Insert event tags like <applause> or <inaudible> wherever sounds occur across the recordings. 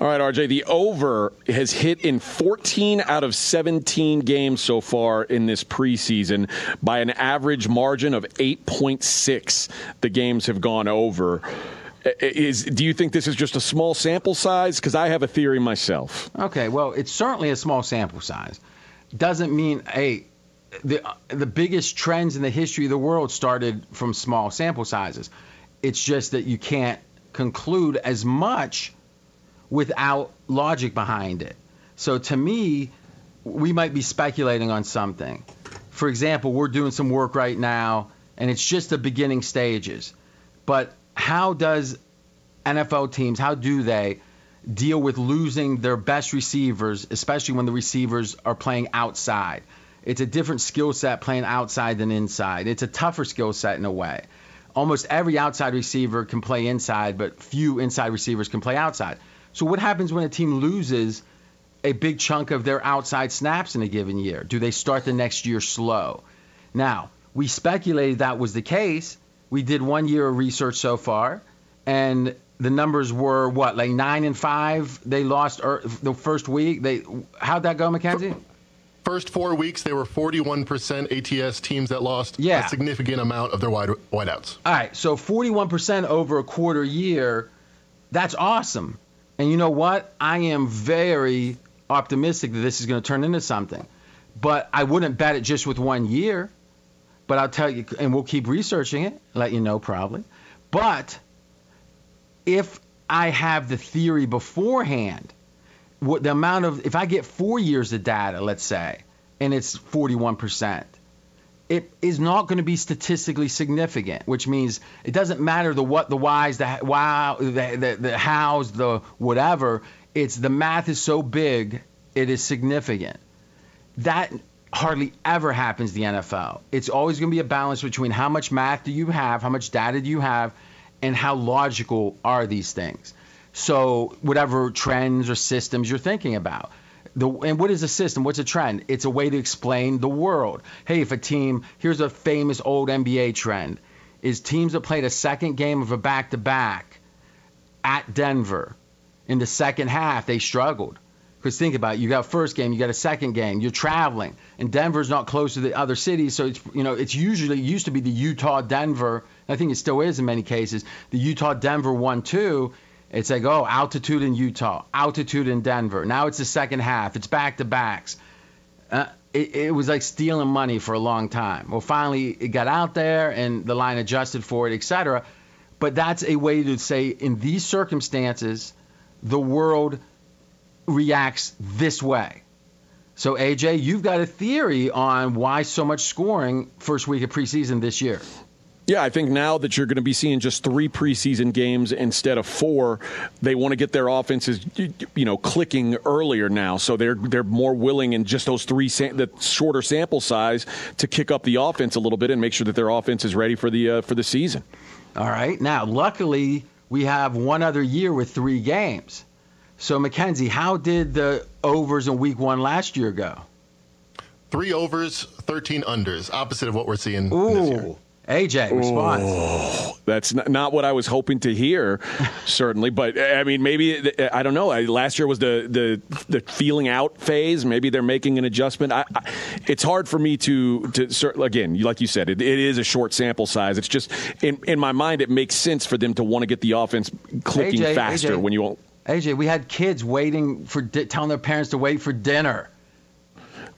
All right, RJ, the over has hit in 14 out of 17 games so far in this preseason by an average margin of 8.6. The games have gone over. Is do you think this is just a small sample size? Because I have a theory myself. Okay, well, it's certainly a small sample size. Doesn't mean hey, the the biggest trends in the history of the world started from small sample sizes. It's just that you can't conclude as much without logic behind it. So to me, we might be speculating on something. For example, we're doing some work right now, and it's just the beginning stages. But how does NFL teams, how do they deal with losing their best receivers, especially when the receivers are playing outside? It's a different skill set playing outside than inside. It's a tougher skill set in a way. Almost every outside receiver can play inside, but few inside receivers can play outside. So what happens when a team loses a big chunk of their outside snaps in a given year? Do they start the next year slow? Now, we speculated that was the case. We did one year of research so far, and the numbers were what, like nine and five. They lost er, the first week. They how'd that go, Mackenzie? First four weeks, they were 41% ATS teams that lost yeah. a significant amount of their wide wideouts. All right, so 41% over a quarter year. That's awesome. And you know what? I am very optimistic that this is going to turn into something. But I wouldn't bet it just with one year. But I'll tell you, and we'll keep researching it, let you know probably. But if I have the theory beforehand, what the amount of, if I get four years of data, let's say, and it's 41%, it is not going to be statistically significant, which means it doesn't matter the what, the whys, the wow, the, the, the hows, the whatever. It's the math is so big, it is significant. That hardly ever happens the NFL. It's always going to be a balance between how much math do you have, how much data do you have, and how logical are these things. So whatever trends or systems you're thinking about. The, and what is a system? What's a trend? It's a way to explain the world. Hey, if a team, here's a famous old NBA trend, is teams that played a second game of a back-to-back at Denver. In the second half, they struggled. Because think about it, you got first game, you got a second game, you're traveling, and Denver's not close to the other cities, so it's you know it's usually used to be the Utah Denver. I think it still is in many cases. The Utah Denver one two. It's like oh altitude in Utah, altitude in Denver. Now it's the second half. It's back to backs. Uh, it, it, was like stealing money for a long time. Well, finally it got out there and the line adjusted for it, etc. But that's a way to say in these circumstances, the world reacts this way. So, AJ, you've got a theory on why so much scoring first week of preseason this year. Yeah, I think now that you're going to be seeing just three preseason games instead of four, they want to get their offenses, you know, clicking earlier now. So they're they're more willing in just those three the shorter sample size to kick up the offense a little bit and make sure that their offense is ready for the uh, for the season. All right. Now, luckily, we have one other year with three games. So, Mackenzie, how did the overs in week one last year go? Three overs, 13 unders, opposite of what we're seeing Ooh. this year. AJ, response. Oh, that's not what I was hoping to hear, <laughs> certainly. But I mean, maybe I don't know. Last year was the the, the feeling out phase. Maybe they're making an adjustment. I, I, it's hard for me to to again, like you said, it, it is a short sample size. It's just in in my mind, it makes sense for them to want to get the offense clicking AJ, faster AJ. when you won't. AJ, we had kids waiting for telling their parents to wait for dinner.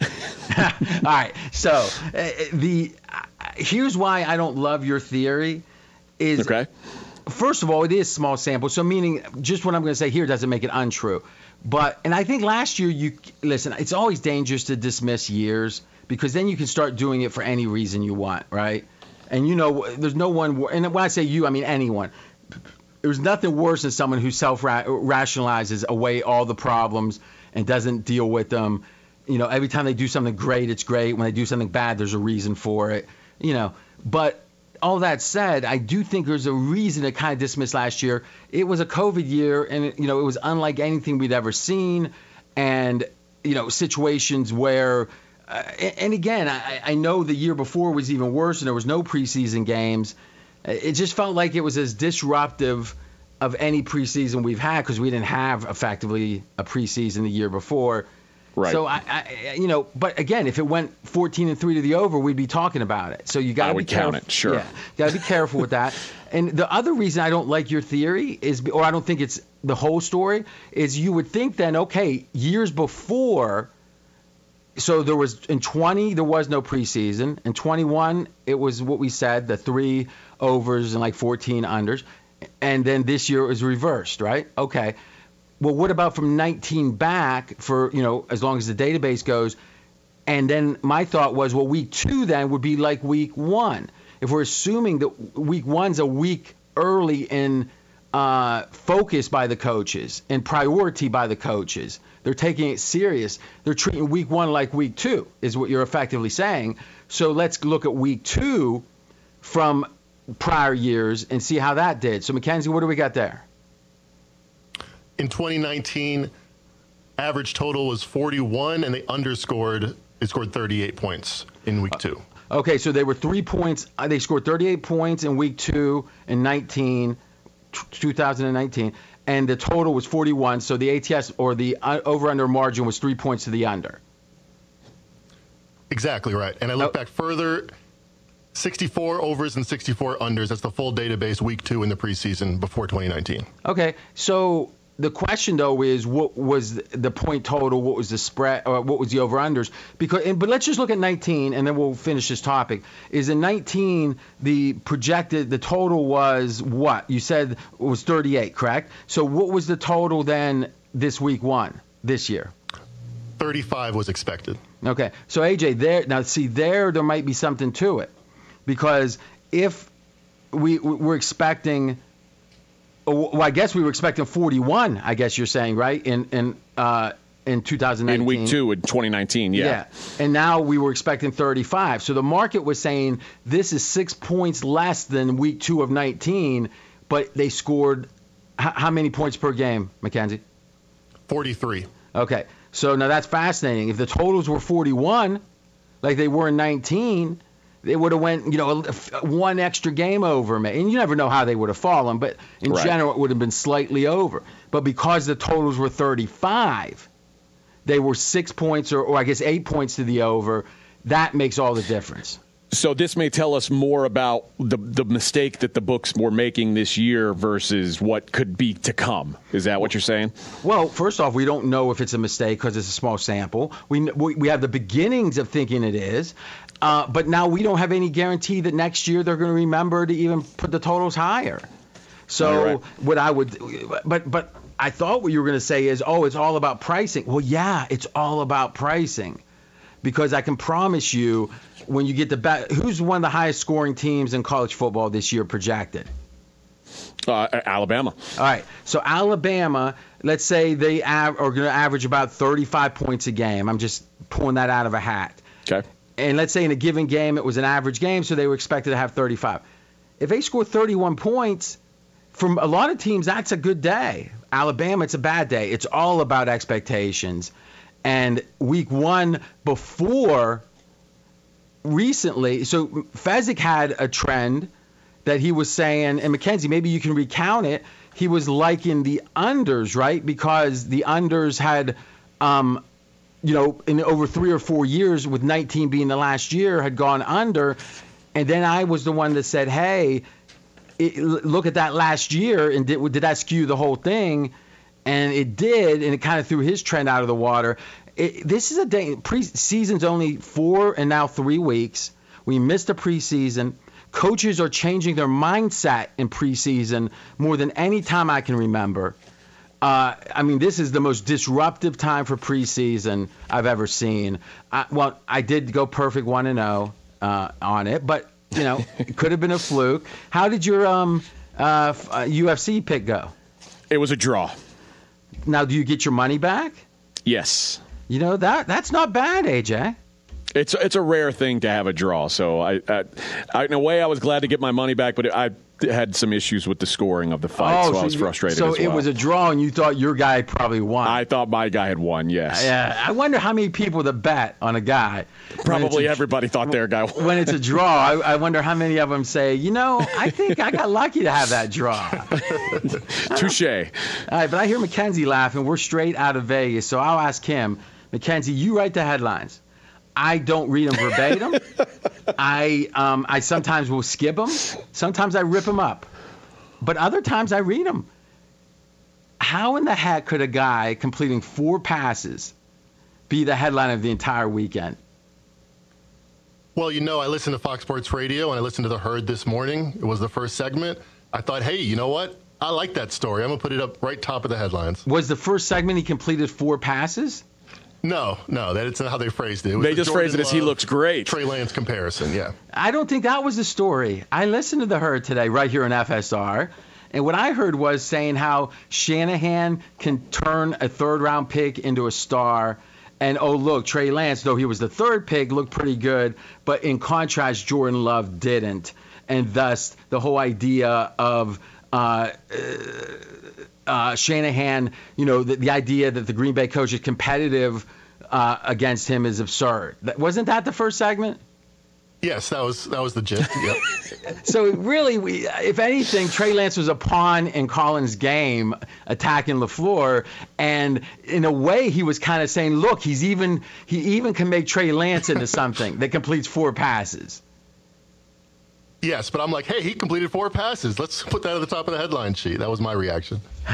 <laughs> All right, so uh, the uh, here's why I don't love your theory. Is okay. First of all, it is small sample, so meaning just what I'm going to say here doesn't make it untrue. But and I think last year you listen. It's always dangerous to dismiss years because then you can start doing it for any reason you want, right? And you know, there's no one. And when I say you, I mean anyone there's nothing worse than someone who self rationalizes away all the problems and doesn't deal with them. You know, every time they do something great, it's great. When they do something bad, there's a reason for it. You know, but all that said, I do think there's a reason to kind of dismiss last year. It was a COVID year, and you know, it was unlike anything we'd ever seen, and you know, situations where. Uh, and again, I, I know the year before was even worse, and there was no preseason games it just felt like it was as disruptive of any preseason we've had because we didn't have effectively a preseason the year before. Right. So I, I, you know, but again, if it went 14 and three to the over, we'd be talking about it. So you got to be count careful. it, sure. Yeah, got to be careful with that. <laughs> And the other reason I don't like your theory is, or I don't think it's the whole story, is you would think then, okay, years before. So there was in 20 there was no preseason. In 21 it was what we said the three overs and like 14 unders, and then this year it was reversed, right? Okay well, what about from 19 back for, you know, as long as the database goes? And then my thought was, well, week two then would be like week one. If we're assuming that week one's a week early in uh, focus by the coaches and priority by the coaches, they're taking it serious. They're treating week one like week two, is what you're effectively saying. So let's look at week two from prior years and see how that did. So, Mackenzie, what do we got there? In 2019, average total was 41, and they underscored. They scored 38 points in week two. Okay, so they were three points. Uh, they scored 38 points in week two in 19, 2019, and the total was 41. So the ATS or the uh, over/under margin was three points to the under. Exactly right. And I look back further. 64 overs and 64 unders. That's the full database week two in the preseason before 2019. Okay, so the question though is what was the point total, what was the spread, or what was the over unders? Because, and, but let's just look at 19, and then we'll finish this topic. Is in 19 the projected the total was what you said was 38, correct? So what was the total then this week one this year? 35 was expected. Okay, so AJ, there now see there there might be something to it, because if we we're expecting well, I guess we were expecting 41. I guess you're saying, right? In in uh, in 2019. In week two in 2019, yeah. Yeah, and now we were expecting 35. So the market was saying this is six points less than week two of 19, but they scored h- how many points per game, Mackenzie? 43. Okay, so now that's fascinating. If the totals were 41, like they were in 19 they would have went, you know, one extra game over me. And you never know how they would have fallen, but in right. general, it would have been slightly over. But because the totals were 35, they were six points or, or I guess eight points to the over. That makes all the difference. So this may tell us more about the the mistake that the books were making this year versus what could be to come. Is that what you're saying? Well, first off, we don't know if it's a mistake because it's a small sample. We, we we have the beginnings of thinking it is, uh, but now we don't have any guarantee that next year they're going to remember to even put the totals higher. So right. what I would, but but I thought what you were going to say is, oh, it's all about pricing. Well, yeah, it's all about pricing, because I can promise you, when you get the bet, who's one of the highest scoring teams in college football this year projected? Uh, Alabama. All right. So Alabama, let's say they av- are going to average about 35 points a game. I'm just pulling that out of a hat. Okay and let's say in a given game it was an average game, so they were expected to have 35. If they score 31 points, from a lot of teams, that's a good day. Alabama, it's a bad day. It's all about expectations. And week one before recently, so Fezzik had a trend that he was saying, and Mackenzie, maybe you can recount it. He was liking the unders, right? Because the unders had um, you know, in over three or four years, with 19 being the last year, had gone under. And then I was the one that said, hey, it, look at that last year, and did, did that skew the whole thing? And it did, and it kind of threw his trend out of the water. It, this is a day, preseason's only four and now three weeks. We missed a preseason. Coaches are changing their mindset in preseason more than any time I can remember. Uh, I mean, this is the most disruptive time for preseason I've ever seen. I, well, I did go perfect one and zero oh, uh, on it, but you know, <laughs> it could have been a fluke. How did your um, uh, UFC uh, pick go? It was a draw. Now, do you get your money back? Yes. You know that that's not bad, AJ. It's it's a rare thing to have a draw. So I, I, I in a way I was glad to get my money back, but I had some issues with the scoring of the fight, oh, so, I was frustrated. Oh, So as it was a draw, and you thought your guy probably won. I thought my guy had won. Yes, yeah, I wonder how many people that bet on a guy. probably a- everybody thought their guy won. When it's a <laughs> draw, I, I wonder how many of them say, you know, I think I got lucky to have that draw. <laughs> Touche. All right, but I hear Mackenzie laughing. We're straight out of Vegas, so I'll ask him. Mackenzie, you write the headlines. I don't read them verbatim. I um, I sometimes will skip them. Sometimes I rip them up, but other times I read them. How in the heck could a guy completing four passes be the headline of the entire weekend? Well, you know, I listened to Fox Sports Radio and I listened to The Herd this morning. It was the first segment. I thought, hey, you know what? I like that story. I'm going to put it up right top of the headlines. Was the first segment he completed four passes? No, no, that's not how they phrased it. it They the just Jordan phrased it as he looks great. Trey Lance comparison, yeah. I don't think that was the story. I listened to the herd today right here on FSR. And what I heard was saying how Shanahan can turn a third round pick into a star. And oh, look, Trey Lance, though he was the third pick, looked pretty good. But in contrast, Jordan Love didn't. And thus, the whole idea of uh, uh, Shanahan, you know, the, the idea that the Green Bay coach is competitive uh, against him is absurd. That- Wasn't that the first segment? Yes, that was that was the gist. Yep. <laughs> So really, we, if anything, Trey Lance was a pawn in Colin's game, attacking LaFleur, and in a way, he was kind of saying, "Look, he's even he even can make Trey Lance into something that completes four passes." Yes, but I'm like, hey, he completed four passes. Let's put that at the top of the headline sheet. That was my reaction. <sighs>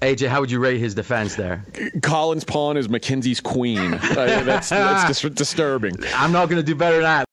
AJ, how would you rate his defense there? Colin's pawn is Mackenzie's queen. <laughs> Uh, that's that's dis- disturbing. I'm not going to do better than that.